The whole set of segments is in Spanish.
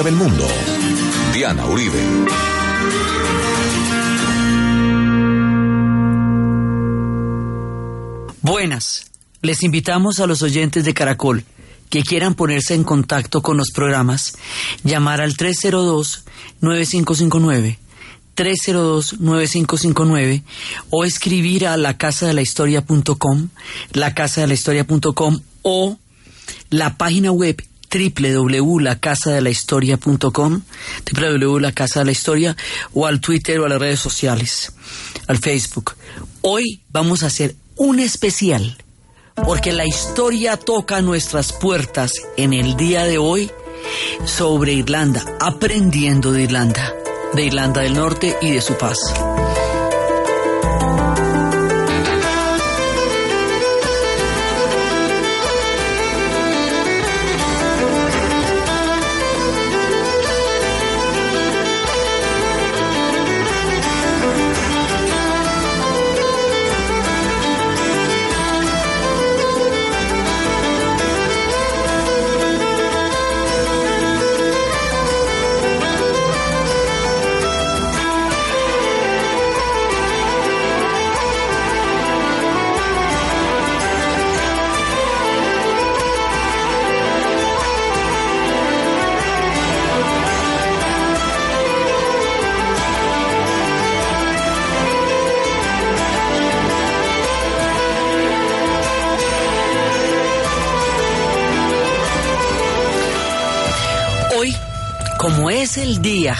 del mundo. Diana Uribe. Buenas. Les invitamos a los oyentes de Caracol que quieran ponerse en contacto con los programas, llamar al 302-9559, 302-9559 o escribir a la casa de la historia.com, la casa de la historia.com o la página web www.lacasadelahistoria.com, www.lacasadelahistoria o al Twitter o a las redes sociales, al Facebook. Hoy vamos a hacer un especial porque la historia toca nuestras puertas en el día de hoy sobre Irlanda, aprendiendo de Irlanda, de Irlanda del Norte y de su paz. Es el día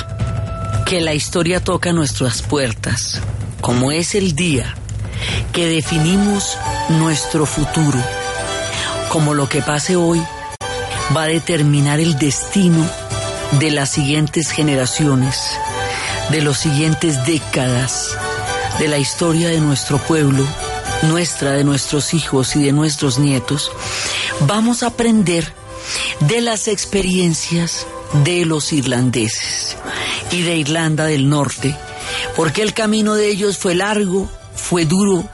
que la historia toca nuestras puertas, como es el día que definimos nuestro futuro, como lo que pase hoy va a determinar el destino de las siguientes generaciones, de las siguientes décadas, de la historia de nuestro pueblo, nuestra, de nuestros hijos y de nuestros nietos, vamos a aprender de las experiencias de los irlandeses y de Irlanda del Norte, porque el camino de ellos fue largo, fue duro,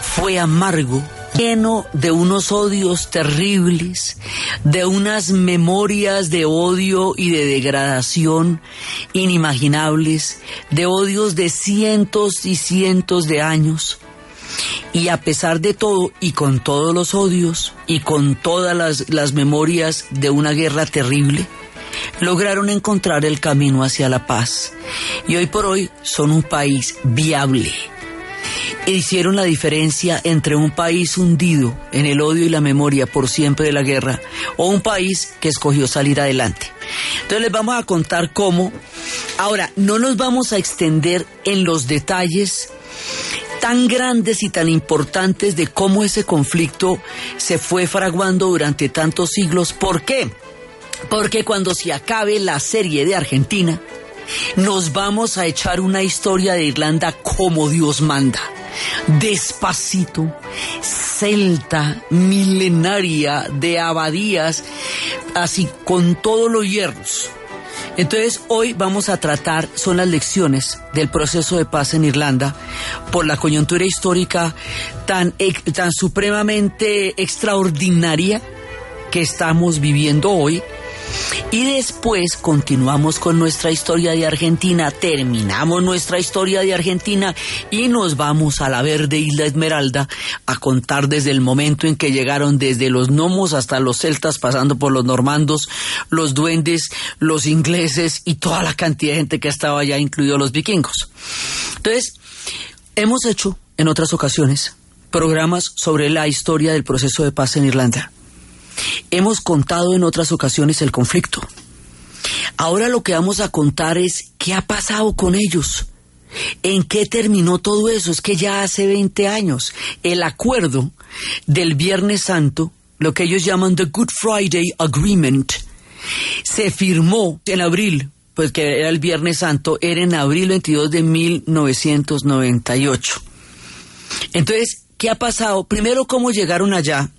fue amargo, lleno de unos odios terribles, de unas memorias de odio y de degradación inimaginables, de odios de cientos y cientos de años. Y a pesar de todo, y con todos los odios, y con todas las, las memorias de una guerra terrible, lograron encontrar el camino hacia la paz y hoy por hoy son un país viable. Hicieron la diferencia entre un país hundido en el odio y la memoria por siempre de la guerra o un país que escogió salir adelante. Entonces les vamos a contar cómo. Ahora, no nos vamos a extender en los detalles tan grandes y tan importantes de cómo ese conflicto se fue fraguando durante tantos siglos. ¿Por qué? Porque cuando se acabe la serie de Argentina, nos vamos a echar una historia de Irlanda como Dios manda. Despacito, celta, milenaria, de abadías, así con todos los hierros. Entonces hoy vamos a tratar, son las lecciones del proceso de paz en Irlanda por la coyuntura histórica tan, tan supremamente extraordinaria que estamos viviendo hoy y después continuamos con nuestra historia de Argentina, terminamos nuestra historia de Argentina y nos vamos a la verde isla Esmeralda a contar desde el momento en que llegaron desde los gnomos hasta los celtas, pasando por los normandos, los duendes, los ingleses y toda la cantidad de gente que estaba allá, incluidos los vikingos. Entonces, hemos hecho en otras ocasiones programas sobre la historia del proceso de paz en Irlanda. Hemos contado en otras ocasiones el conflicto. Ahora lo que vamos a contar es qué ha pasado con ellos. ¿En qué terminó todo eso? Es que ya hace 20 años el acuerdo del Viernes Santo, lo que ellos llaman the Good Friday Agreement, se firmó en abril, pues que era el Viernes Santo, era en abril 22 de 1998. Entonces, ¿qué ha pasado? Primero, ¿cómo llegaron allá?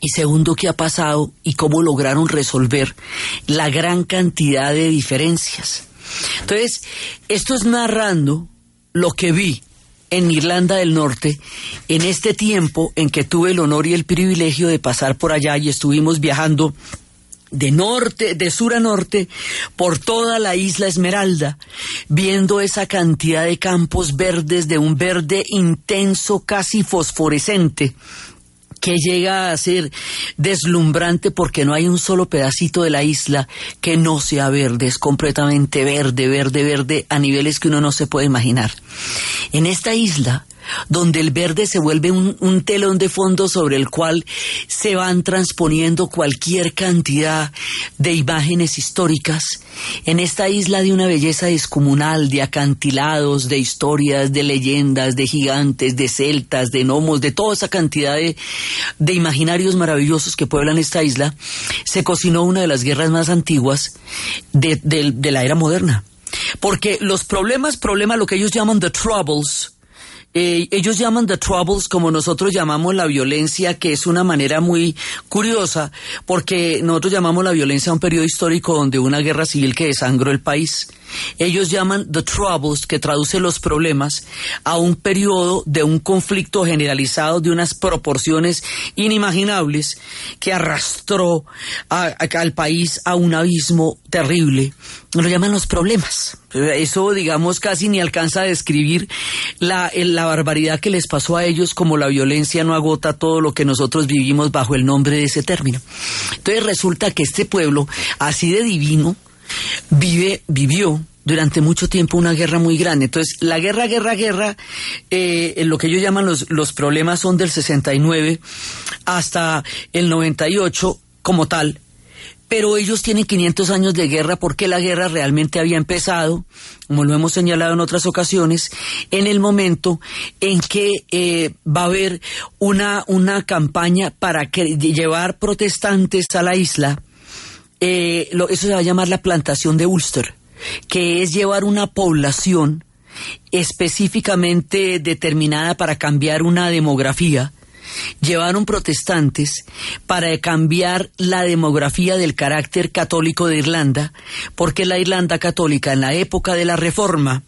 Y segundo, ¿qué ha pasado y cómo lograron resolver la gran cantidad de diferencias? Entonces, esto es narrando lo que vi en Irlanda del Norte en este tiempo en que tuve el honor y el privilegio de pasar por allá y estuvimos viajando de norte, de sur a norte, por toda la isla Esmeralda, viendo esa cantidad de campos verdes de un verde intenso, casi fosforescente, que llega a ser deslumbrante porque no hay un solo pedacito de la isla que no sea verde, es completamente verde, verde, verde, a niveles que uno no se puede imaginar. En esta isla, donde el verde se vuelve un, telón de fondo sobre el cual se van transponiendo cualquier cantidad de imágenes históricas, en esta isla de una belleza descomunal, de acantilados, de historias, de leyendas, de gigantes, de celtas, de gnomos, de toda esa cantidad de, de imaginarios maravillosos que pueblan esta isla, se cocinó una de las guerras más antiguas de, de la era moderna. Porque los problemas, problemas, lo que ellos llaman the troubles, eh, ellos llaman the troubles como nosotros llamamos la violencia, que es una manera muy curiosa, porque nosotros llamamos la violencia a un periodo histórico donde una guerra civil que desangró el país. Ellos llaman the troubles, que traduce los problemas, a un periodo de un conflicto generalizado de unas proporciones inimaginables que arrastró al país a un abismo terrible. Lo llaman los problemas. Eso, digamos, casi ni alcanza a describir la, la barbaridad que les pasó a ellos, como la violencia no agota todo lo que nosotros vivimos bajo el nombre de ese término. Entonces resulta que este pueblo, así de divino, vive, vivió durante mucho tiempo una guerra muy grande. Entonces, la guerra, guerra, guerra, eh, lo que ellos llaman los, los problemas son del 69 hasta el 98 como tal, pero ellos tienen 500 años de guerra porque la guerra realmente había empezado, como lo hemos señalado en otras ocasiones, en el momento en que eh, va a haber una, una campaña para que, llevar protestantes a la isla eh, eso se va a llamar la plantación de Ulster, que es llevar una población específicamente determinada para cambiar una demografía. Llevaron protestantes para cambiar la demografía del carácter católico de Irlanda, porque la Irlanda católica en la época de la Reforma,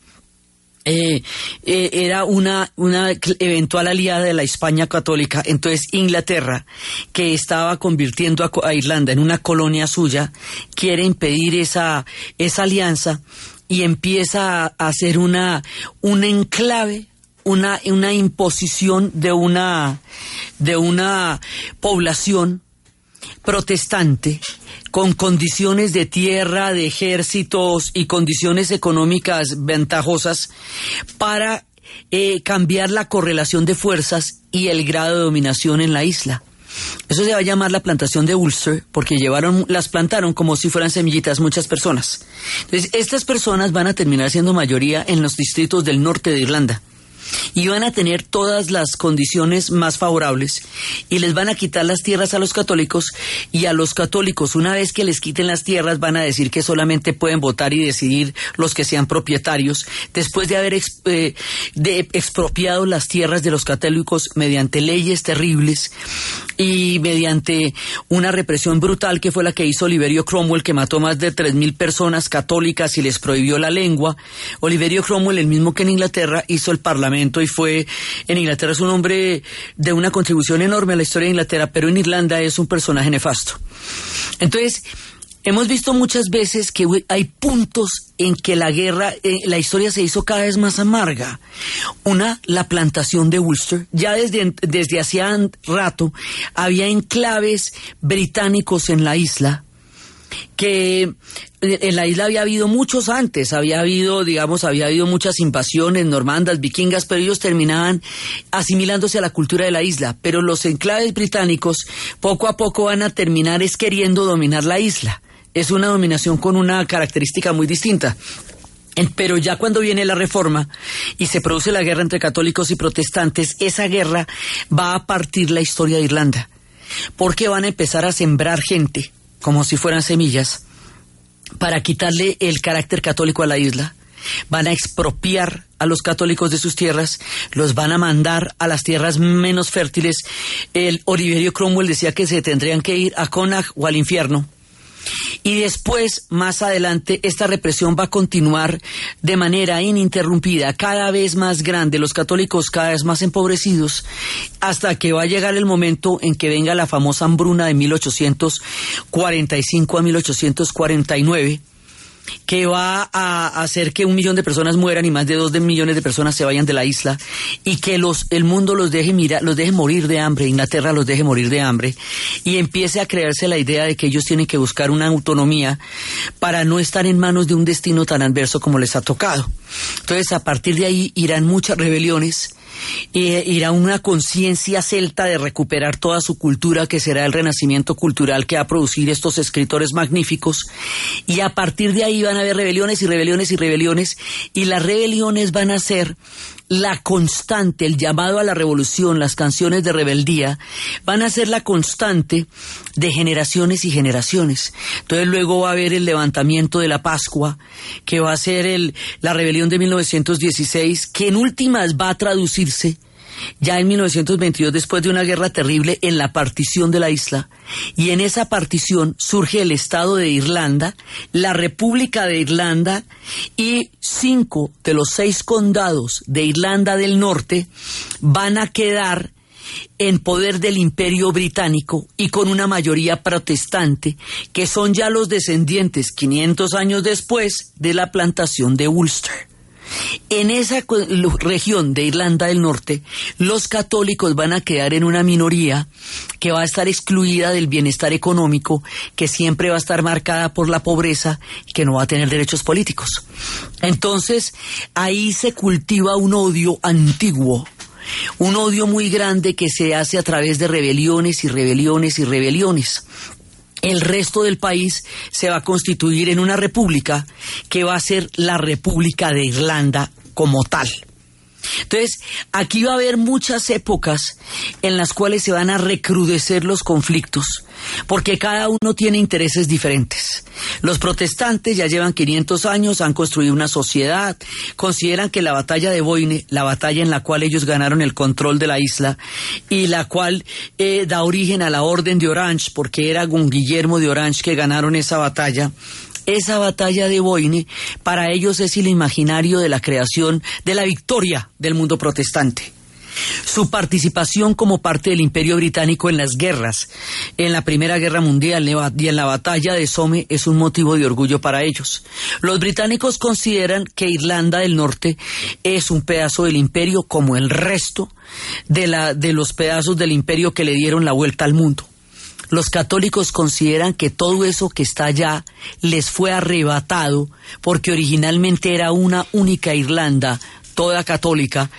eh, eh, era una, una eventual aliada de la España católica. Entonces Inglaterra, que estaba convirtiendo a, Irlanda en una colonia suya, quiere impedir esa, esa alianza y empieza a hacer una, un enclave una, una imposición de una, de una población protestante con condiciones de tierra, de ejércitos y condiciones económicas ventajosas para eh, cambiar la correlación de fuerzas y el grado de dominación en la isla. Eso se va a llamar la plantación de Ulster porque llevaron, las plantaron como si fueran semillitas muchas personas. Entonces, estas personas van a terminar siendo mayoría en los distritos del norte de Irlanda y van a tener todas las condiciones más favorables y les van a quitar las tierras a los católicos y a los católicos una vez que les quiten las tierras van a decir que solamente pueden votar y decidir los que sean propietarios después de haber eh, expropiado las tierras de los católicos mediante leyes terribles y mediante una represión brutal que fue la que hizo Oliverio Cromwell que mató más de 3.000 personas católicas y les prohibió la lengua. Oliverio Cromwell, el mismo que en Inglaterra, hizo el parlamento y fue en Inglaterra es un hombre de una contribución enorme a la historia de Inglaterra, pero en Irlanda es un personaje nefasto. Entonces, hemos visto muchas veces que hay puntos en que la guerra, eh, la historia se hizo cada vez más amarga. Una, la plantación de Ulster. Ya desde, desde hacía rato había enclaves británicos en la isla que en la isla había habido muchos antes, había habido, digamos, había habido muchas invasiones normandas, vikingas, pero ellos terminaban asimilándose a la cultura de la isla. Pero los enclaves británicos poco a poco van a terminar es queriendo dominar la isla. Es una dominación con una característica muy distinta. Pero ya cuando viene la reforma y se produce la guerra entre católicos y protestantes, esa guerra va a partir la historia de Irlanda. Porque van a empezar a sembrar gente como si fueran semillas, para quitarle el carácter católico a la isla. Van a expropiar a los católicos de sus tierras, los van a mandar a las tierras menos fértiles. El Oliverio Cromwell decía que se tendrían que ir a Connacht o al infierno. Y después, más adelante, esta represión va a continuar de manera ininterrumpida, cada vez más grande, los católicos cada vez más empobrecidos, hasta que va a llegar el momento en que venga la famosa hambruna de 1845 a 1849 que va a hacer que un millón de personas mueran y más de dos millones de personas se vayan de la isla y que los, el mundo los deje mirar, los deje morir de hambre, Inglaterra los deje morir de hambre y empiece a crearse la idea de que ellos tienen que buscar una autonomía para no estar en manos de un destino tan adverso como les ha tocado. Entonces, a partir de ahí irán muchas rebeliones irá una conciencia celta de recuperar toda su cultura, que será el renacimiento cultural que va a producir estos escritores magníficos, y a partir de ahí van a haber rebeliones y rebeliones y rebeliones, y las rebeliones van a ser la constante, el llamado a la revolución, las canciones de rebeldía, van a ser la constante de generaciones y generaciones. Entonces luego va a haber el levantamiento de la Pascua, que va a ser el, la rebelión de 1916, que en últimas va a traducirse ya en 1922, después de una guerra terrible, en la partición de la isla. Y en esa partición surge el Estado de Irlanda, la República de Irlanda y cinco de los seis condados de Irlanda del Norte van a quedar en poder del imperio británico y con una mayoría protestante, que son ya los descendientes 500 años después de la plantación de Ulster. En esa región de Irlanda del Norte, los católicos van a quedar en una minoría que va a estar excluida del bienestar económico, que siempre va a estar marcada por la pobreza y que no va a tener derechos políticos. Entonces, ahí se cultiva un odio antiguo un odio muy grande que se hace a través de rebeliones y rebeliones y rebeliones el resto del país se va a constituir en una república que va a ser la República de Irlanda como tal. Entonces, aquí va a haber muchas épocas en las cuales se van a recrudecer los conflictos, porque cada uno tiene intereses diferentes. Los protestantes ya llevan 500 años, han construido una sociedad, consideran que la batalla de Boine, la batalla en la cual ellos ganaron el control de la isla y la cual eh, da origen a la Orden de Orange, porque era con Guillermo de Orange que ganaron esa batalla, esa batalla de Boine para ellos es el imaginario de la creación de la victoria del mundo protestante. Su participación como parte del Imperio Británico en las guerras, en la Primera Guerra Mundial y en la batalla de Somme es un motivo de orgullo para ellos. Los británicos consideran que Irlanda del Norte es un pedazo del imperio como el resto de, la, de los pedazos del imperio que le dieron la vuelta al mundo. Los católicos consideran que todo eso que está allá les fue arrebatado porque originalmente era una única Irlanda, toda católica,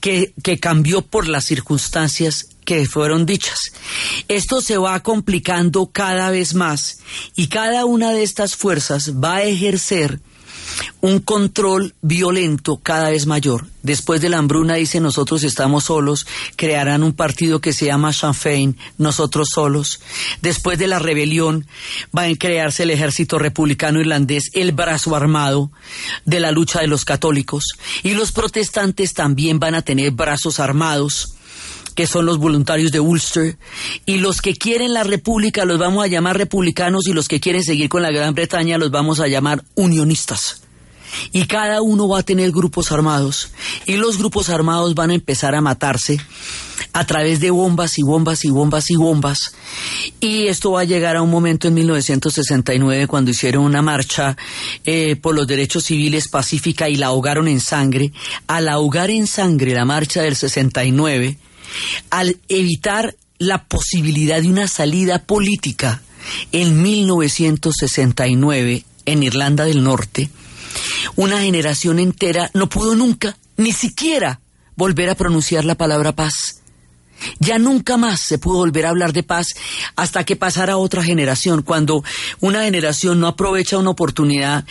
que, que cambió por las circunstancias que fueron dichas. Esto se va complicando cada vez más y cada una de estas fuerzas va a ejercer un control violento cada vez mayor. Después de la hambruna dice nosotros estamos solos, crearán un partido que se llama Sinn Féin, nosotros solos. Después de la rebelión va a crearse el ejército republicano irlandés, el brazo armado de la lucha de los católicos. Y los protestantes también van a tener brazos armados que son los voluntarios de Ulster, y los que quieren la república los vamos a llamar republicanos y los que quieren seguir con la Gran Bretaña los vamos a llamar unionistas y cada uno va a tener grupos armados. Y los grupos armados van a empezar a matarse a través de bombas y bombas y bombas y bombas. Y esto va a llegar a un momento en 1969 cuando hicieron una marcha eh, por los derechos civiles pacífica y la ahogaron en sangre. Al ahogar en sangre la marcha del 69 al evitar la posibilidad de una salida política en 1969 en Irlanda del Norte una generación entera no pudo nunca, ni siquiera, volver a pronunciar la palabra paz. Ya nunca más se pudo volver a hablar de paz hasta que pasara otra generación. Cuando una generación no aprovecha una oportunidad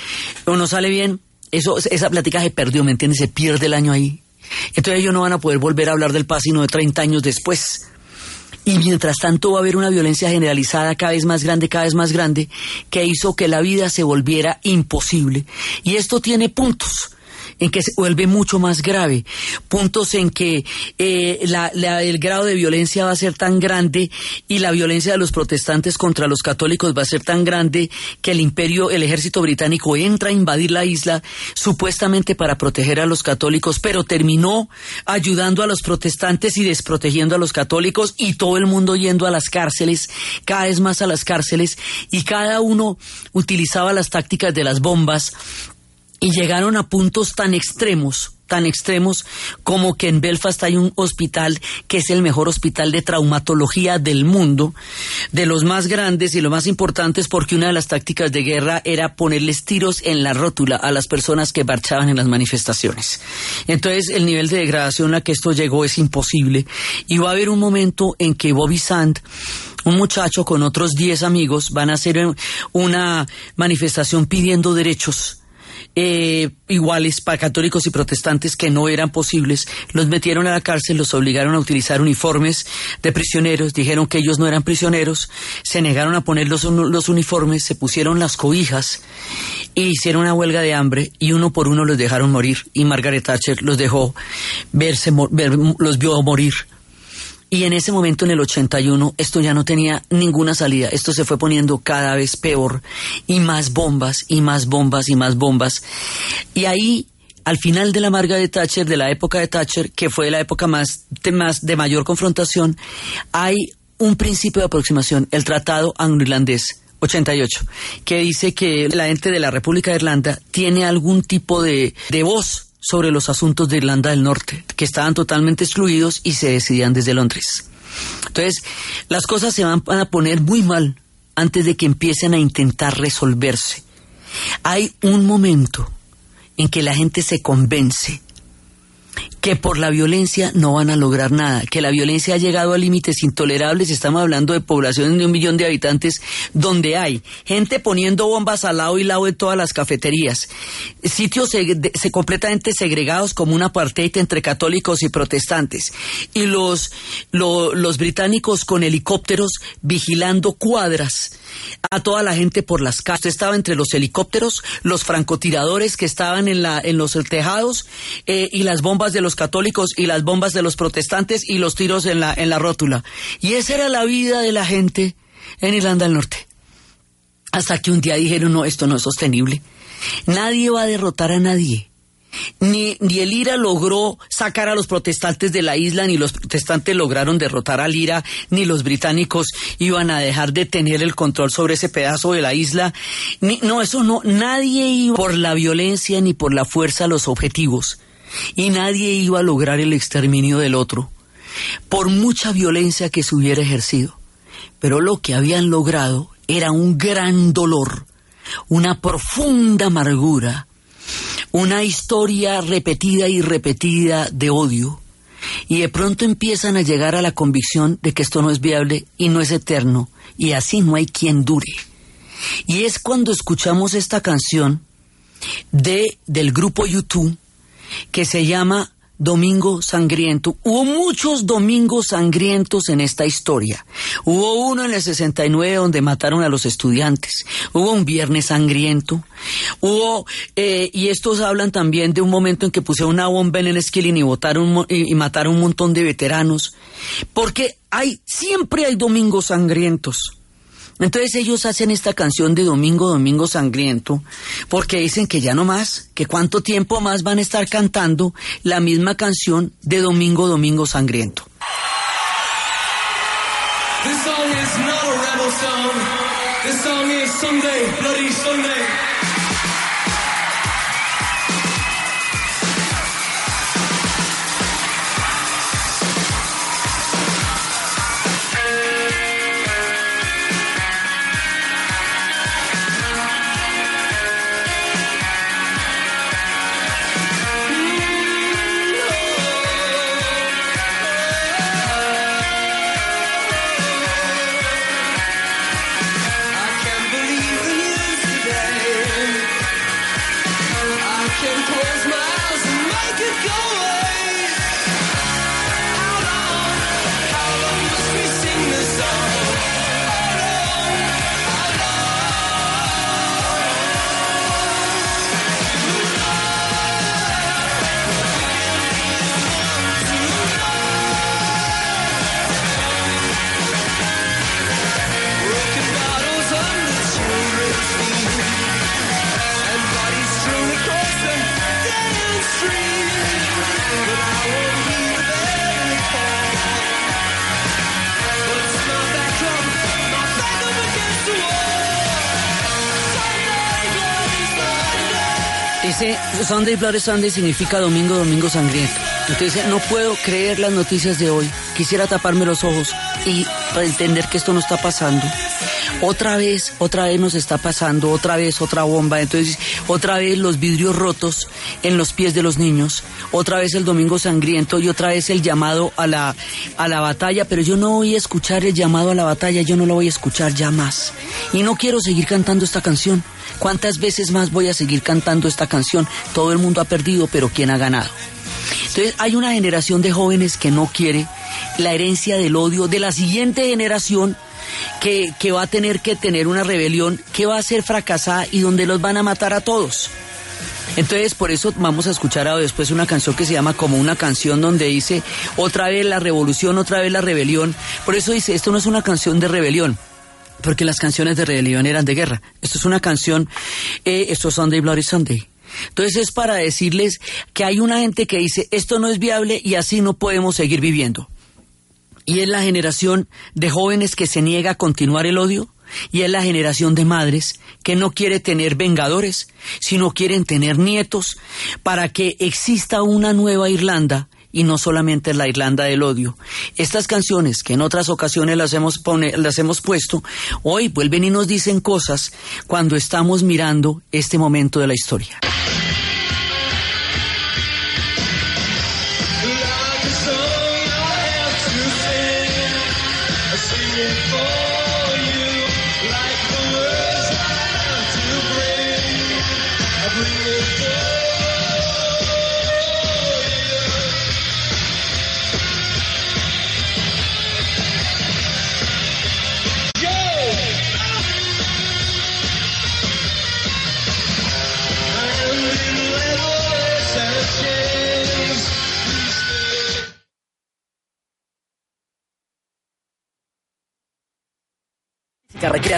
o no sale bien, eso, esa plática se perdió, ¿me entiendes? Se pierde el año ahí. Entonces ellos no van a poder volver a hablar del paz sino de 30 años después. Y mientras tanto va a haber una violencia generalizada cada vez más grande, cada vez más grande, que hizo que la vida se volviera imposible. Y esto tiene puntos. En que se vuelve mucho más grave, puntos en que eh, el grado de violencia va a ser tan grande y la violencia de los protestantes contra los católicos va a ser tan grande que el imperio, el ejército británico entra a invadir la isla supuestamente para proteger a los católicos, pero terminó ayudando a los protestantes y desprotegiendo a los católicos y todo el mundo yendo a las cárceles, cada vez más a las cárceles y cada uno utilizaba las tácticas de las bombas y llegaron a puntos tan extremos tan extremos como que en Belfast hay un hospital que es el mejor hospital de traumatología del mundo, de los más grandes y los más importantes porque una de las tácticas de guerra era ponerles tiros en la rótula a las personas que marchaban en las manifestaciones. Entonces el nivel de degradación a que esto llegó es imposible y va a haber un momento en que Bobby Sand un muchacho con otros 10 amigos van a hacer una manifestación pidiendo derechos eh, iguales para católicos y protestantes que no eran posibles, los metieron a la cárcel, los obligaron a utilizar uniformes de prisioneros, dijeron que ellos no eran prisioneros, se negaron a poner los, los uniformes, se pusieron las cobijas e hicieron una huelga de hambre y uno por uno los dejaron morir. Y Margaret Thatcher los dejó verse, los vio morir y en ese momento, en el 81, esto ya no tenía ninguna salida. Esto se fue poniendo cada vez peor y más bombas y más bombas y más bombas. Y ahí al final de la marga de Thatcher, de la época de Thatcher, que fue la época más de, más de mayor confrontación, hay un principio de aproximación, el Tratado Anglo-Irlandés. 88, que dice que la gente de la República de Irlanda tiene algún tipo de, de voz sobre los asuntos de Irlanda del Norte, que estaban totalmente excluidos y se decidían desde Londres. Entonces, las cosas se van a poner muy mal antes de que empiecen a intentar resolverse. Hay un momento en que la gente se convence que por la violencia no van a lograr nada, que la violencia ha llegado a límites intolerables, estamos hablando de poblaciones de un millón de habitantes, donde hay gente poniendo bombas al lado y lado de todas las cafeterías, sitios se, completamente segregados como una apartheid entre católicos y protestantes, y los, los británicos con helicópteros vigilando cuadras a toda la gente por las calles. estaba entre los helicópteros, los francotiradores que estaban en, la, en los tejados eh, y las bombas de los católicos y las bombas de los protestantes y los tiros en la, en la rótula. Y esa era la vida de la gente en Irlanda del Norte. Hasta que un día dijeron, no, esto no es sostenible. Nadie va a derrotar a nadie. Ni, ni, el IRA logró sacar a los protestantes de la isla, ni los protestantes lograron derrotar al IRA, ni los británicos iban a dejar de tener el control sobre ese pedazo de la isla. Ni, no, eso no, nadie iba por la violencia ni por la fuerza a los objetivos y nadie iba a lograr el exterminio del otro, por mucha violencia que se hubiera ejercido. Pero lo que habían logrado era un gran dolor, una profunda amargura, una historia repetida y repetida de odio. Y de pronto empiezan a llegar a la convicción de que esto no es viable y no es eterno, y así no hay quien dure. Y es cuando escuchamos esta canción de, del grupo YouTube que se llama Domingo Sangriento. Hubo muchos domingos sangrientos en esta historia. Hubo uno en el 69 donde mataron a los estudiantes. Hubo un viernes sangriento. Hubo, eh, y estos hablan también de un momento en que pusieron una bomba en el Skilling y, botaron, y mataron un montón de veteranos. Porque hay, siempre hay domingos sangrientos. Entonces ellos hacen esta canción de Domingo, Domingo Sangriento, porque dicen que ya no más, que cuánto tiempo más van a estar cantando la misma canción de Domingo, Domingo Sangriento. Dice, Sunday Bloody Sunday significa domingo, domingo sangriento. Entonces dice, no puedo creer las noticias de hoy. Quisiera taparme los ojos y para entender que esto no está pasando. Otra vez, otra vez nos está pasando, otra vez otra bomba. Entonces, otra vez los vidrios rotos en los pies de los niños, otra vez el domingo sangriento y otra vez el llamado a la, a la batalla. Pero yo no voy a escuchar el llamado a la batalla, yo no lo voy a escuchar ya más. Y no quiero seguir cantando esta canción. ¿Cuántas veces más voy a seguir cantando esta canción? Todo el mundo ha perdido, pero ¿quién ha ganado? Entonces hay una generación de jóvenes que no quiere la herencia del odio de la siguiente generación que, que, va a tener que tener una rebelión que va a ser fracasada y donde los van a matar a todos. Entonces, por eso vamos a escuchar después una canción que se llama como una canción donde dice otra vez la revolución, otra vez la rebelión. Por eso dice, esto no es una canción de rebelión, porque las canciones de rebelión eran de guerra. Esto es una canción, eh, esto es Sunday Bloody Sunday. Entonces es para decirles que hay una gente que dice esto no es viable y así no podemos seguir viviendo. Y es la generación de jóvenes que se niega a continuar el odio y es la generación de madres que no quiere tener vengadores, sino quieren tener nietos para que exista una nueva Irlanda y no solamente la Irlanda del odio. Estas canciones que en otras ocasiones las hemos, pone, las hemos puesto, hoy vuelven y nos dicen cosas cuando estamos mirando este momento de la historia.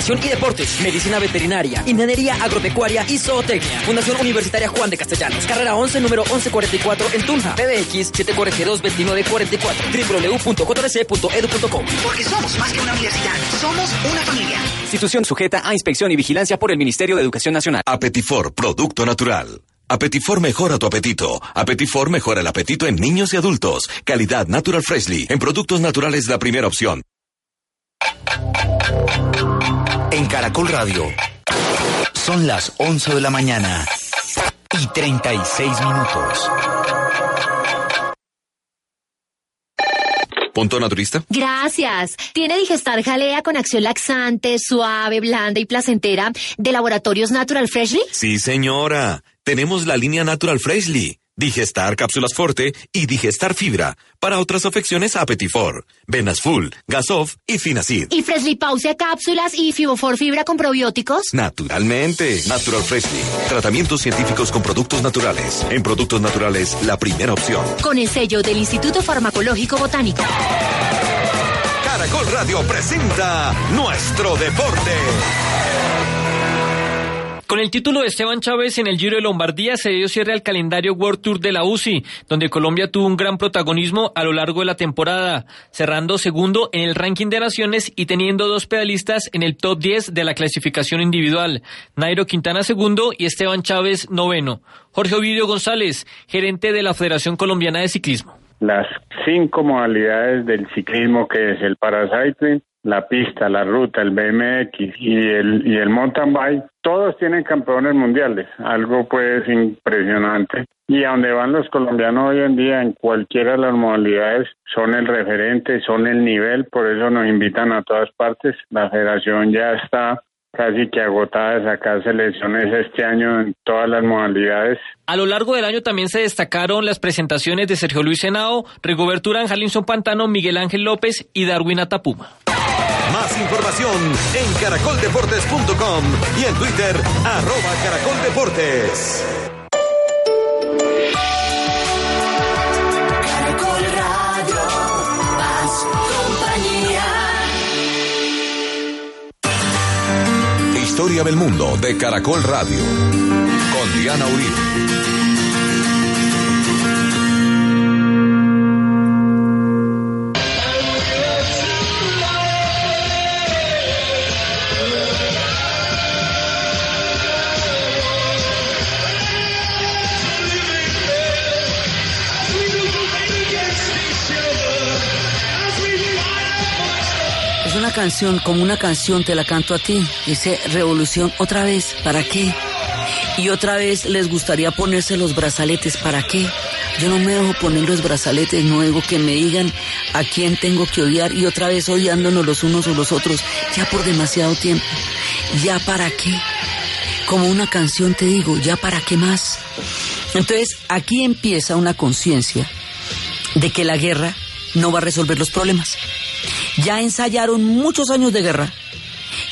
Recreación y deportes, medicina veterinaria, ingeniería agropecuaria y zootecnia. Fundación Universitaria Juan de Castellanos, carrera 11, número 1144 en Tunja, PBX 742-2944, www.jrc.edu.com. Porque somos más que una universidad, somos una familia. Institución sujeta a inspección y vigilancia por el Ministerio de Educación Nacional. Apetifor, producto natural. Apetifor mejora tu apetito. Apetifor mejora el apetito en niños y adultos. Calidad Natural Freshly. En productos naturales la primera opción. En Caracol Radio. Son las 11 de la mañana y 36 minutos. ¿Punto naturista? Gracias. ¿Tiene Digestar Jalea con acción laxante, suave, blanda y placentera de Laboratorios Natural Freshly? Sí, señora. Tenemos la línea Natural Freshly. Digestar Cápsulas Forte y Digestar Fibra. Para otras afecciones, Apetifor, Venas Full, Gasof y Finacid. ¿Y Freshly Pausia Cápsulas y Fibofor Fibra con probióticos? Naturalmente. Natural Freshly. Tratamientos científicos con productos naturales. En productos naturales, la primera opción. Con el sello del Instituto Farmacológico Botánico. Caracol Radio presenta Nuestro Deporte. Con el título de Esteban Chávez en el Giro de Lombardía se dio cierre al calendario World Tour de la UCI, donde Colombia tuvo un gran protagonismo a lo largo de la temporada, cerrando segundo en el ranking de naciones y teniendo dos pedalistas en el top 10 de la clasificación individual, Nairo Quintana segundo y Esteban Chávez noveno. Jorge Ovidio González, gerente de la Federación Colombiana de Ciclismo. Las cinco modalidades del ciclismo que es el paracycling, la pista, la ruta, el BMX y el, y el mountain bike, todos tienen campeones mundiales, algo pues impresionante. Y a donde van los colombianos hoy en día, en cualquiera de las modalidades, son el referente, son el nivel, por eso nos invitan a todas partes. La federación ya está casi que agotada de sacar selecciones este año en todas las modalidades. A lo largo del año también se destacaron las presentaciones de Sergio Luis Henao, Rigoberto Urán, Jalinson Pantano, Miguel Ángel López y Darwin Atapuma. Más información en caracoldeportes.com y en Twitter, arroba caracoldeportes. Caracol Radio, más compañía. Historia del mundo de Caracol Radio. Con Diana Uribe. Una canción, como una canción te la canto a ti. Dice, revolución, otra vez, ¿para qué? Y otra vez les gustaría ponerse los brazaletes, ¿para qué? Yo no me dejo poner los brazaletes, no digo que me digan a quién tengo que odiar y otra vez odiándonos los unos o los otros, ya por demasiado tiempo. ¿Ya para qué? Como una canción te digo, ¿ya para qué más? Entonces, aquí empieza una conciencia de que la guerra no va a resolver los problemas. Ya ensayaron muchos años de guerra,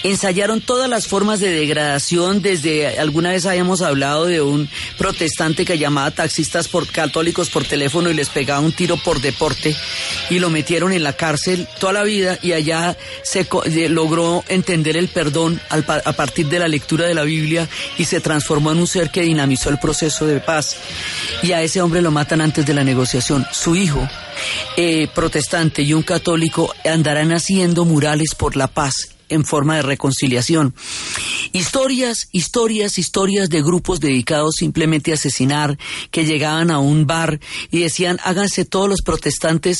ensayaron todas las formas de degradación, desde alguna vez habíamos hablado de un protestante que llamaba taxistas por católicos por teléfono y les pegaba un tiro por deporte y lo metieron en la cárcel toda la vida y allá se eh, logró entender el perdón a partir de la lectura de la Biblia y se transformó en un ser que dinamizó el proceso de paz. Y a ese hombre lo matan antes de la negociación. Su hijo, eh, protestante y un católico, andarán haciendo murales por la paz en forma de reconciliación. Historias, historias, historias de grupos dedicados simplemente a asesinar, que llegaban a un bar y decían, háganse todos los protestantes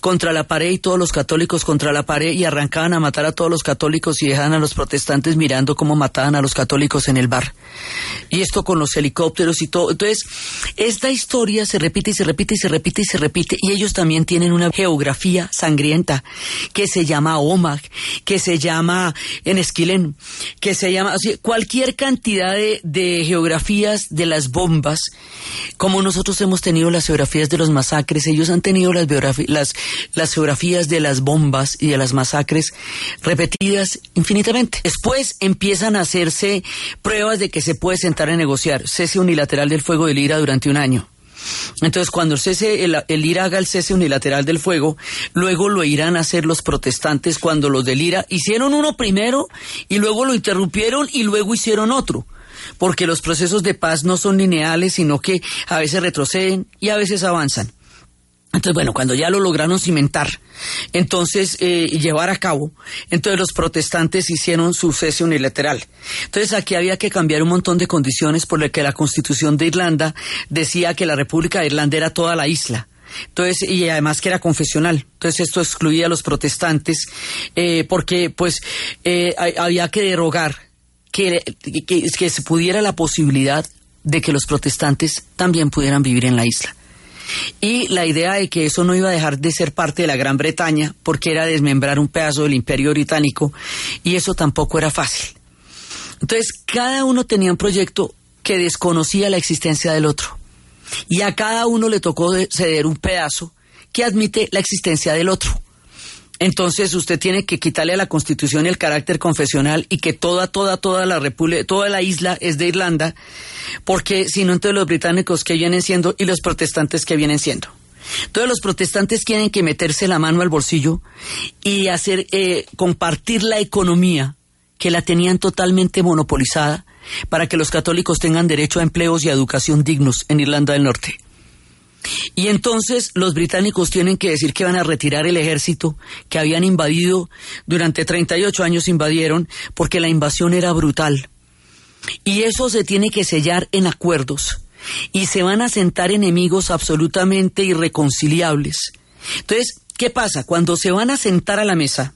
contra la pared y todos los católicos contra la pared y arrancaban a matar a todos los católicos y dejaban a los protestantes mirando cómo mataban a los católicos en el bar. Y esto con los helicópteros y todo. Entonces, esta historia se repite y se repite y se repite y se repite y ellos también tienen una geografía sangrienta que se llama Omag, que se llama en Esquilén, que se llama así, cualquier cantidad de, geografías de las bombas, como nosotros hemos tenido las geografías de los masacres, ellos han tenido las, las, las geografías de las bombas y de las masacres repetidas infinitamente. Después empiezan a hacerse pruebas de que se puede sentar a negociar cese unilateral del fuego del IRA durante un año. Entonces, cuando cese, el, el IRA haga el cese unilateral del fuego, luego lo irán a hacer los protestantes cuando los del IRA hicieron uno primero y luego lo interrumpieron y luego hicieron otro. Porque los procesos de paz no son lineales, sino que a veces retroceden y a veces avanzan. Entonces, bueno, cuando ya lo lograron cimentar, entonces eh, llevar a cabo, entonces los protestantes hicieron su cese unilateral. Entonces aquí había que cambiar un montón de condiciones por las que la Constitución de Irlanda decía que la República de Irlanda era toda la isla. Entonces, y además que era confesional. Entonces esto excluía a los protestantes eh, porque pues eh, había que derogar que, que, que se pudiera la posibilidad de que los protestantes también pudieran vivir en la isla. Y la idea de que eso no iba a dejar de ser parte de la Gran Bretaña, porque era desmembrar un pedazo del imperio británico, y eso tampoco era fácil. Entonces, cada uno tenía un proyecto que desconocía la existencia del otro. Y a cada uno le tocó de- ceder un pedazo que admite la existencia del otro. Entonces usted tiene que quitarle a la Constitución el carácter confesional y que toda, toda, toda la república, toda la isla es de Irlanda, porque si no, entonces los británicos que vienen siendo y los protestantes que vienen siendo. Entonces los protestantes tienen que meterse la mano al bolsillo y hacer eh, compartir la economía que la tenían totalmente monopolizada para que los católicos tengan derecho a empleos y a educación dignos en Irlanda del Norte. Y entonces los británicos tienen que decir que van a retirar el ejército que habían invadido durante 38 años invadieron porque la invasión era brutal. Y eso se tiene que sellar en acuerdos y se van a sentar enemigos absolutamente irreconciliables. Entonces, ¿qué pasa? Cuando se van a sentar a la mesa,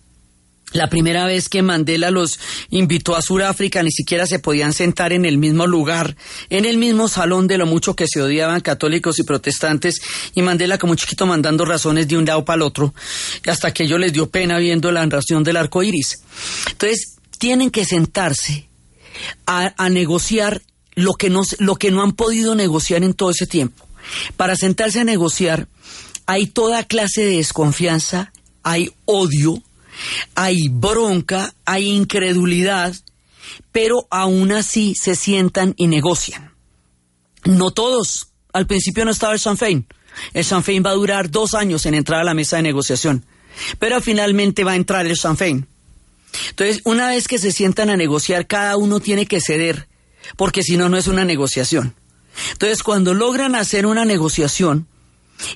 la primera vez que Mandela los invitó a Sudáfrica ni siquiera se podían sentar en el mismo lugar, en el mismo salón de lo mucho que se odiaban católicos y protestantes, y Mandela como chiquito mandando razones de un lado para el otro, hasta que ellos les dio pena viendo la narración del arco iris. Entonces, tienen que sentarse a, a negociar lo que, no, lo que no han podido negociar en todo ese tiempo. Para sentarse a negociar, hay toda clase de desconfianza, hay odio, hay bronca, hay incredulidad, pero aún así se sientan y negocian. No todos. Al principio no estaba el Sinn Féin. El Sinn Féin va a durar dos años en entrar a la mesa de negociación, pero finalmente va a entrar el Sinn Féin. Entonces, una vez que se sientan a negociar, cada uno tiene que ceder, porque si no, no es una negociación. Entonces, cuando logran hacer una negociación,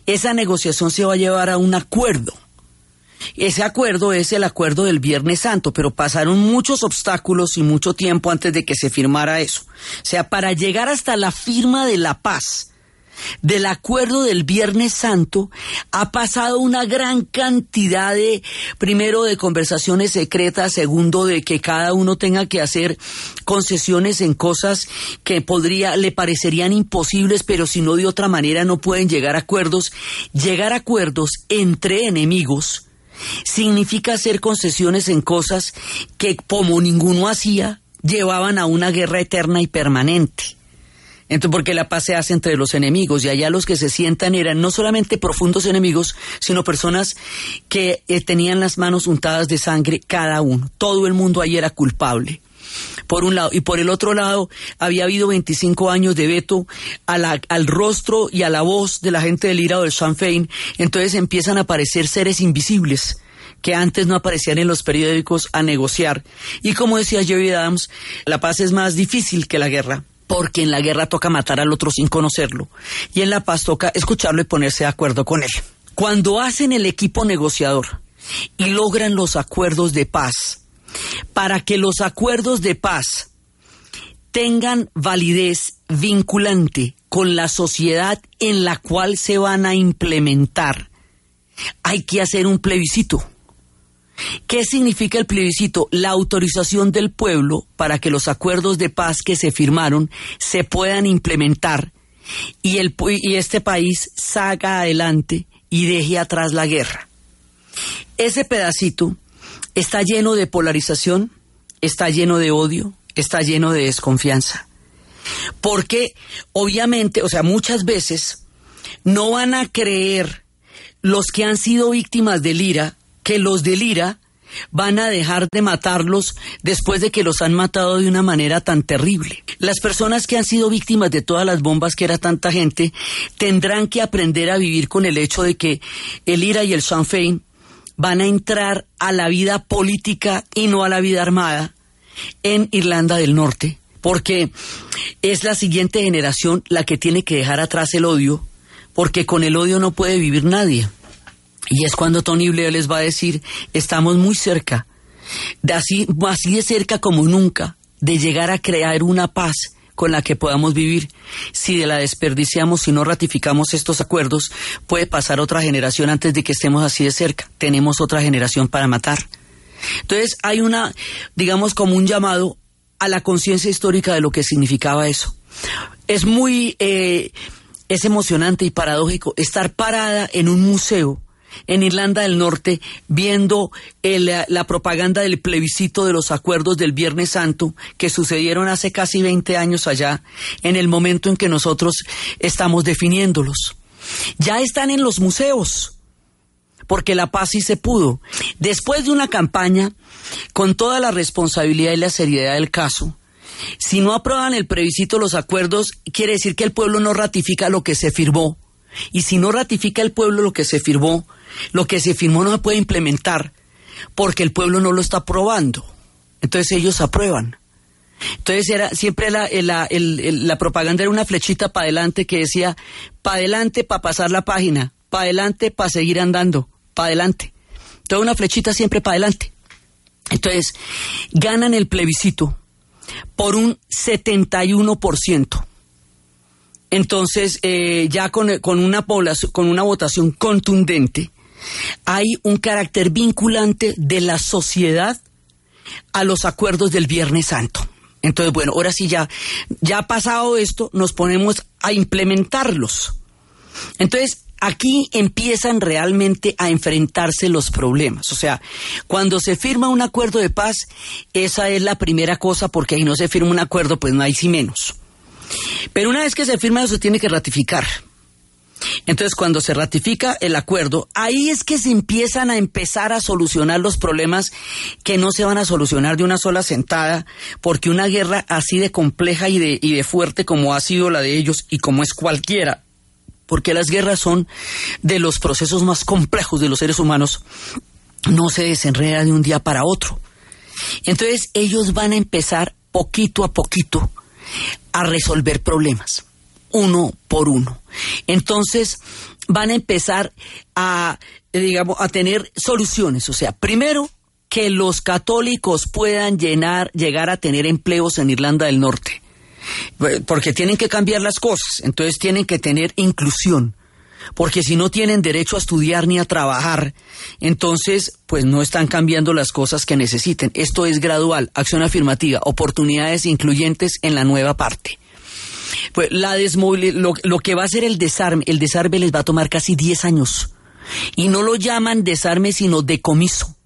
esa negociación se va a llevar a un acuerdo. Ese acuerdo es el acuerdo del Viernes Santo, pero pasaron muchos obstáculos y mucho tiempo antes de que se firmara eso. O sea, para llegar hasta la firma de la paz, del acuerdo del Viernes Santo ha pasado una gran cantidad de, primero, de conversaciones secretas, segundo, de que cada uno tenga que hacer concesiones en cosas que podría, le parecerían imposibles, pero si no de otra manera no pueden llegar a acuerdos. Llegar a acuerdos entre enemigos significa hacer concesiones en cosas que, como ninguno hacía, llevaban a una guerra eterna y permanente. Entonces, porque la paz se hace entre los enemigos y allá los que se sientan eran no solamente profundos enemigos, sino personas que eh, tenían las manos untadas de sangre cada uno. Todo el mundo ahí era culpable. Por un lado. Y por el otro lado, había habido 25 años de veto al rostro y a la voz de la gente del IRA o del Sinn Féin. Entonces empiezan a aparecer seres invisibles que antes no aparecían en los periódicos a negociar. Y como decía Jerry Adams, la paz es más difícil que la guerra porque en la guerra toca matar al otro sin conocerlo y en la paz toca escucharlo y ponerse de acuerdo con él. Cuando hacen el equipo negociador y logran los acuerdos de paz, para que los acuerdos de paz tengan validez vinculante con la sociedad en la cual se van a implementar, hay que hacer un plebiscito. ¿Qué significa el plebiscito? La autorización del pueblo para que los acuerdos de paz que se firmaron se puedan implementar y, el, y este país salga adelante y deje atrás la guerra. Ese pedacito está lleno de polarización, está lleno de odio, está lleno de desconfianza. Porque obviamente, o sea, muchas veces no van a creer los que han sido víctimas del IRA que los del IRA van a dejar de matarlos después de que los han matado de una manera tan terrible. Las personas que han sido víctimas de todas las bombas que era tanta gente tendrán que aprender a vivir con el hecho de que el IRA y el Sinn Féin van a entrar a la vida política y no a la vida armada en Irlanda del Norte, porque es la siguiente generación la que tiene que dejar atrás el odio, porque con el odio no puede vivir nadie. Y es cuando Tony Blair les va a decir, estamos muy cerca, de así, así de cerca como nunca, de llegar a crear una paz con la que podamos vivir. Si de la desperdiciamos, si no ratificamos estos acuerdos, puede pasar otra generación antes de que estemos así de cerca. Tenemos otra generación para matar. Entonces hay una, digamos, como un llamado a la conciencia histórica de lo que significaba eso. Es muy, eh, es emocionante y paradójico estar parada en un museo en Irlanda del Norte viendo la propaganda del plebiscito de los acuerdos del Viernes Santo que sucedieron hace casi 20 años allá, en el momento en que nosotros estamos definiéndolos. Ya están en los museos, porque la paz sí se pudo. Después de una campaña, con toda la responsabilidad y la seriedad del caso, si no aprueban el plebiscito los acuerdos, quiere decir que el pueblo no ratifica lo que se firmó. Y si no ratifica el pueblo lo que se firmó, lo que se firmó no se puede implementar porque el pueblo no lo está aprobando. Entonces ellos aprueban. Entonces era siempre la, la propaganda era una flechita para adelante que decía para adelante para pasar la página, para adelante para seguir andando, para adelante. Toda una flechita siempre para adelante. Entonces ganan el plebiscito por un 71%. Entonces, eh, ya con, con, una población, con una votación contundente, hay un carácter vinculante de la sociedad a los acuerdos del Viernes Santo. Entonces, bueno, ahora sí ya, ya ha pasado esto, nos ponemos a implementarlos. Entonces, aquí empiezan realmente a enfrentarse los problemas. O sea, cuando se firma un acuerdo de paz, esa es la primera cosa, porque ahí no se firma un acuerdo, pues no hay si menos. Pero una vez que se firma, eso se tiene que ratificar. Entonces, cuando se ratifica el acuerdo, ahí es que se empiezan a empezar a solucionar los problemas que no se van a solucionar de una sola sentada, porque una guerra así de compleja y de, y de fuerte como ha sido la de ellos y como es cualquiera, porque las guerras son de los procesos más complejos de los seres humanos, no se desenreda de un día para otro. Entonces, ellos van a empezar poquito a poquito a resolver problemas uno por uno. Entonces van a empezar a, digamos, a tener soluciones. O sea, primero, que los católicos puedan llenar, llegar a tener empleos en Irlanda del Norte. Eh, Porque tienen que cambiar las cosas, entonces tienen que tener inclusión. Porque si no tienen derecho a estudiar ni a trabajar, entonces pues no están cambiando las cosas que necesiten. Esto es gradual, acción afirmativa, oportunidades incluyentes en la nueva parte. Pues la lo, lo que va a ser el desarme, el desarme les va a tomar casi 10 años. Y no lo llaman desarme, sino decomiso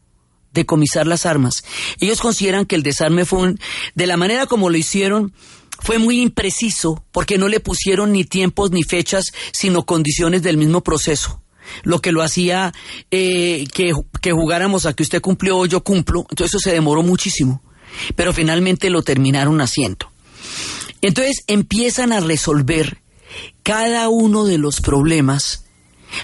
decomisar las armas. Ellos consideran que el desarme fue un, de la manera como lo hicieron, fue muy impreciso porque no le pusieron ni tiempos ni fechas, sino condiciones del mismo proceso. Lo que lo hacía eh, que, que jugáramos a que usted cumplió o yo cumplo, entonces eso se demoró muchísimo. Pero finalmente lo terminaron haciendo. Entonces empiezan a resolver cada uno de los problemas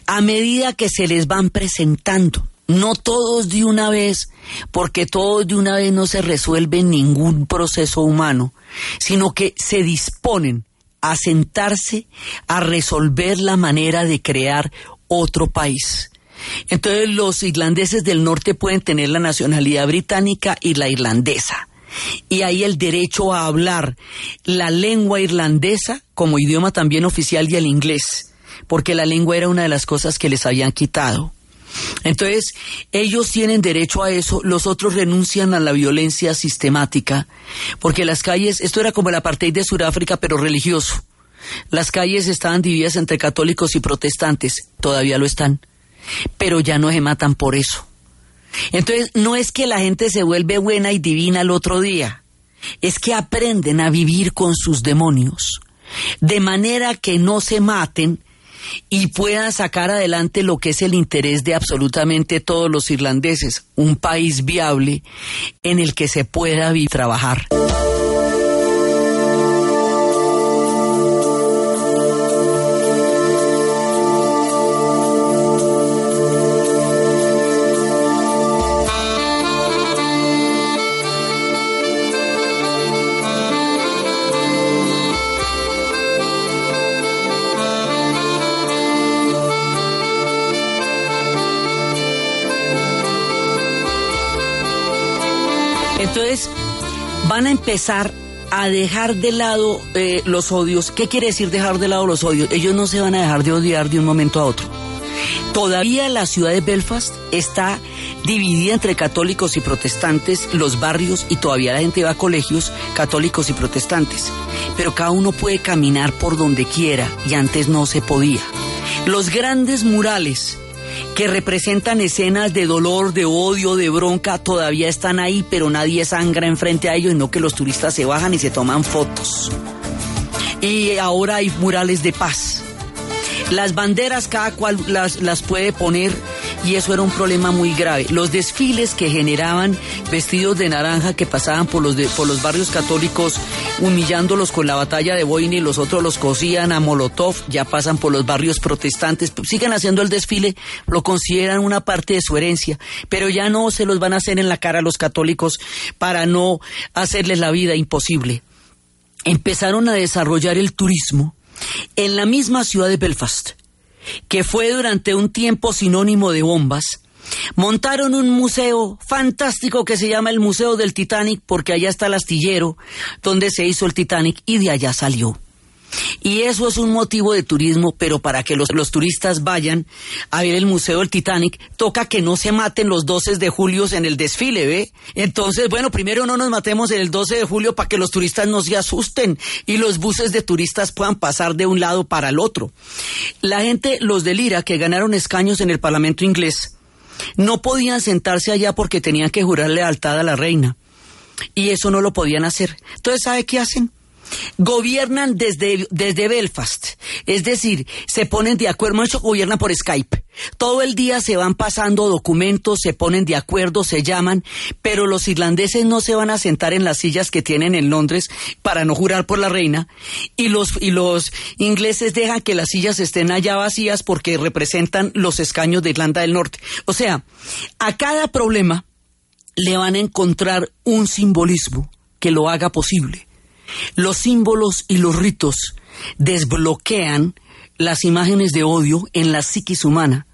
a medida que se les van presentando. No todos de una vez, porque todos de una vez no se resuelve ningún proceso humano, sino que se disponen a sentarse a resolver la manera de crear otro país. Entonces los irlandeses del norte pueden tener la nacionalidad británica y la irlandesa. Y ahí el derecho a hablar la lengua irlandesa como idioma también oficial y el inglés, porque la lengua era una de las cosas que les habían quitado. Entonces, ellos tienen derecho a eso, los otros renuncian a la violencia sistemática, porque las calles, esto era como el apartheid de Sudáfrica, pero religioso. Las calles estaban divididas entre católicos y protestantes, todavía lo están, pero ya no se matan por eso. Entonces, no es que la gente se vuelve buena y divina el otro día, es que aprenden a vivir con sus demonios, de manera que no se maten y puedan sacar adelante lo que es el interés de absolutamente todos los irlandeses, un país viable en el que se pueda trabajar. Van a empezar a dejar de lado eh, los odios. ¿Qué quiere decir dejar de lado los odios? Ellos no se van a dejar de odiar de un momento a otro. Todavía la ciudad de Belfast está dividida entre católicos y protestantes, los barrios, y todavía la gente va a colegios católicos y protestantes. Pero cada uno puede caminar por donde quiera y antes no se podía. Los grandes murales que representan escenas de dolor, de odio, de bronca, todavía están ahí, pero nadie sangra enfrente a ellos, no que los turistas se bajan y se toman fotos. Y ahora hay murales de paz. Las banderas cada cual las, las puede poner y eso era un problema muy grave. Los desfiles que generaban vestidos de naranja que pasaban por los, por los barrios católicos humillándolos con la batalla de Boine y los otros los cosían a Molotov, ya pasan por los barrios protestantes, siguen haciendo el desfile, lo consideran una parte de su herencia, pero ya no se los van a hacer en la cara a los católicos para no hacerles la vida imposible empezaron a desarrollar el turismo en la misma ciudad de Belfast, que fue durante un tiempo sinónimo de bombas. Montaron un museo fantástico que se llama el Museo del Titanic porque allá está el astillero donde se hizo el Titanic y de allá salió. Y eso es un motivo de turismo, pero para que los, los turistas vayan a ver el Museo del Titanic, toca que no se maten los 12 de julio en el desfile, ¿ve? Entonces, bueno, primero no nos matemos en el 12 de julio para que los turistas no se asusten y los buses de turistas puedan pasar de un lado para el otro. La gente, los del IRA, que ganaron escaños en el Parlamento inglés, no podían sentarse allá porque tenían que jurar lealtad a la reina. Y eso no lo podían hacer. Entonces, ¿sabe qué hacen? Gobiernan desde, desde Belfast. Es decir, se ponen de acuerdo, mucho gobiernan por Skype. Todo el día se van pasando documentos, se ponen de acuerdo, se llaman, pero los irlandeses no se van a sentar en las sillas que tienen en Londres para no jurar por la reina y los, y los ingleses dejan que las sillas estén allá vacías porque representan los escaños de Irlanda del Norte. O sea, a cada problema le van a encontrar un simbolismo que lo haga posible. Los símbolos y los ritos desbloquean las imágenes de odio en la psiquis humana.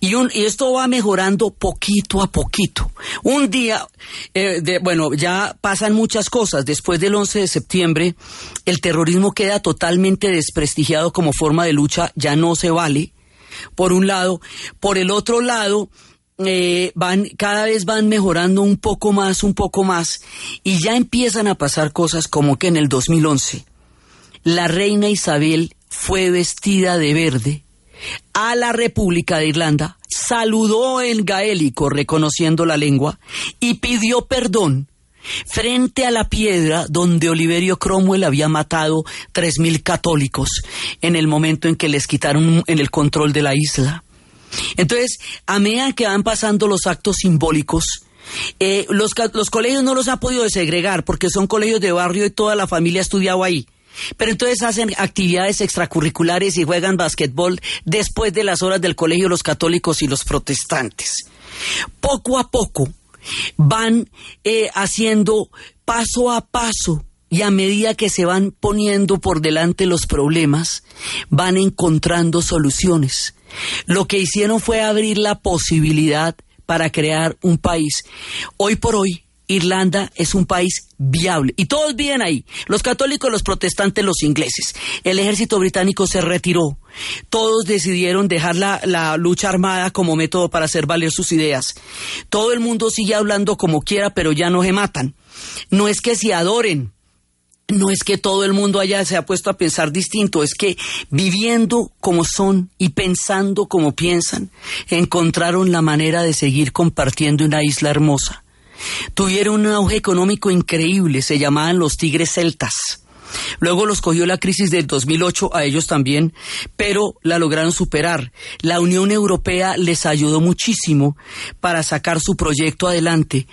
Y, un, y esto va mejorando poquito a poquito. Un día, eh, bueno, ya pasan muchas cosas. Después del 11 de septiembre, el terrorismo queda totalmente desprestigiado como forma de lucha, ya no se vale, por un lado. Por el otro lado, eh, van, cada vez van mejorando un poco más, un poco más, y ya empiezan a pasar cosas como que en el 2011 la reina Isabel fue vestida de verde a la República de Irlanda, saludó en gaélico reconociendo la lengua y pidió perdón frente a la piedra donde Oliverio Cromwell había matado tres mil católicos en el momento en que les quitaron en el control de la isla. Entonces, a medida que van pasando los actos simbólicos, eh, los, los colegios no los ha podido desegregar porque son colegios de barrio y toda la familia ha estudiado ahí. Pero entonces hacen actividades extracurriculares y juegan basquetbol después de las horas del colegio los católicos y los protestantes. Poco a poco van eh, haciendo paso a paso y a medida que se van poniendo por delante los problemas, van encontrando soluciones. Lo que hicieron fue abrir la posibilidad para crear un país. Hoy por hoy, Irlanda es un país viable y todos viven ahí, los católicos, los protestantes, los ingleses. El ejército británico se retiró, todos decidieron dejar la, la, lucha armada como método para hacer valer sus ideas. Todo el mundo sigue hablando como quiera, pero ya no se matan. No es que se adoren, no es que todo el mundo allá se ha puesto a pensar distinto, es que viviendo como son y pensando como piensan, encontraron la manera de seguir compartiendo una isla hermosa. Tuvieron un auge económico increíble, se llamaban los tigres celtas. Luego los cogió la crisis del 2008 a ellos también, pero la lograron superar. La Unión Europea les ayudó muchísimo para sacar su proyecto adelante.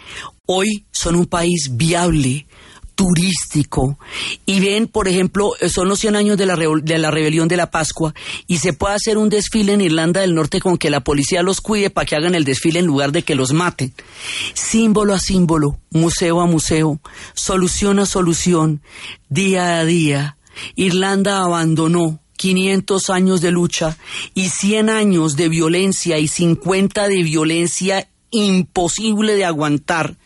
Hoy son un país viable, turístico y ven, por ejemplo, eh, son los 100 años de la, de la rebelión de la Pascua y se puede hacer un desfile en Irlanda del Norte con que la policía los cuide para que hagan el desfile en lugar de que los maten. Símbolo a símbolo, museo a museo, solución a solución, día a día, Irlanda abandonó 500 años de lucha y 100 años de violencia y 50 de violencia imposible de aguantar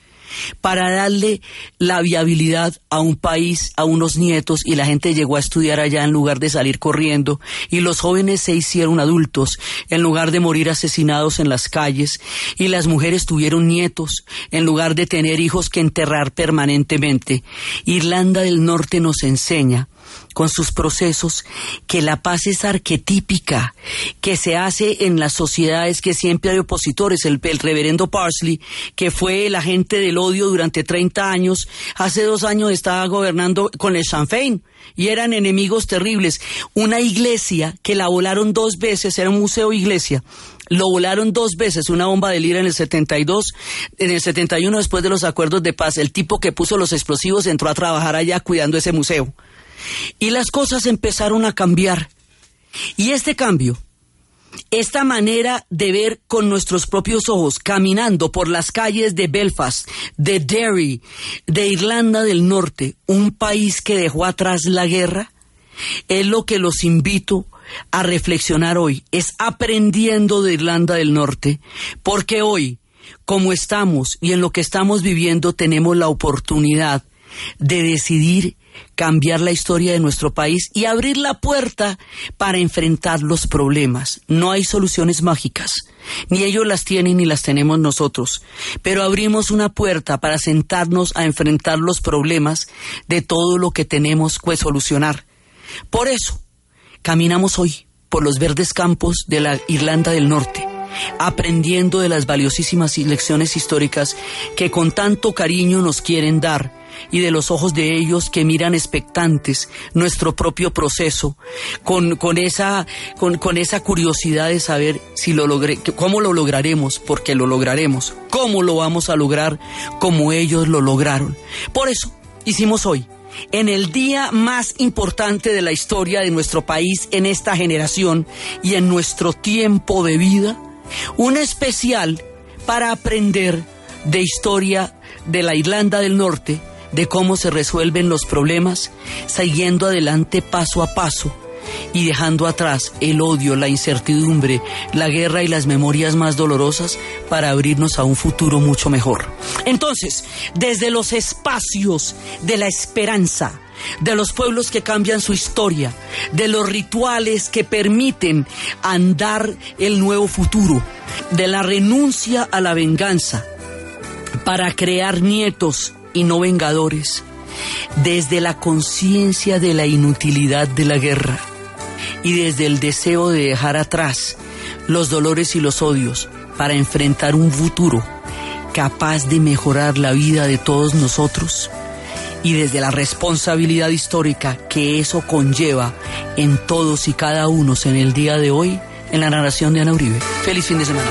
para darle la viabilidad a un país, a unos nietos, y la gente llegó a estudiar allá en lugar de salir corriendo, y los jóvenes se hicieron adultos en lugar de morir asesinados en las calles, y las mujeres tuvieron nietos en lugar de tener hijos que enterrar permanentemente. Irlanda del Norte nos enseña con sus procesos, que la paz es arquetípica, que se hace en las sociedades que siempre hay opositores. El, reverendo Parsley, que fue el agente del odio durante 30 años, hace dos años estaba gobernando con el Sinn y eran enemigos terribles. Una iglesia que la volaron dos veces, era un museo iglesia, lo volaron dos veces, una bomba de lira en el 72, en el 71 después de los acuerdos de paz. El tipo que puso los explosivos entró a trabajar allá cuidando ese museo. Y las cosas empezaron a cambiar. Y este cambio, esta manera de ver con nuestros propios ojos, caminando por las calles de Belfast, de Derry, de Irlanda del Norte, un país que dejó atrás la guerra, es lo que los invito a reflexionar hoy, es aprendiendo de Irlanda del Norte, porque hoy, como estamos y en lo que estamos viviendo, tenemos la oportunidad de decidir cambiar la historia de nuestro país y abrir la puerta para enfrentar los problemas. No hay soluciones mágicas, ni ellos las tienen ni las tenemos nosotros, pero abrimos una puerta para sentarnos a enfrentar los problemas de todo lo que tenemos que solucionar. Por eso, caminamos hoy por los verdes campos de la Irlanda del Norte aprendiendo de las valiosísimas lecciones históricas que con tanto cariño nos quieren dar y de los ojos de ellos que miran expectantes nuestro propio proceso, con, con, esa, con, con esa curiosidad de saber si lo logré, cómo lo lograremos, porque lo lograremos, cómo lo vamos a lograr, como ellos lo lograron. Por eso hicimos hoy en el día más importante de la historia de nuestro país, en esta generación y en nuestro tiempo de vida, un especial para aprender de historia de la Irlanda del Norte de cómo se resuelven los problemas, siguiendo adelante paso a paso y dejando atrás el odio, la incertidumbre, la guerra y las memorias más dolorosas para abrirnos a un futuro mucho mejor. Entonces, desde los espacios de la esperanza, de los pueblos que cambian su historia, de los rituales que permiten andar el nuevo futuro, de la renuncia a la venganza para crear nietos y no vengadores, desde la conciencia de la inutilidad de la guerra y desde el deseo de dejar atrás los dolores y los odios para enfrentar un futuro capaz de mejorar la vida de todos nosotros y desde la responsabilidad histórica que eso conlleva en todos y cada uno en el día de hoy en la narración de Ana Uribe. Feliz fin de semana.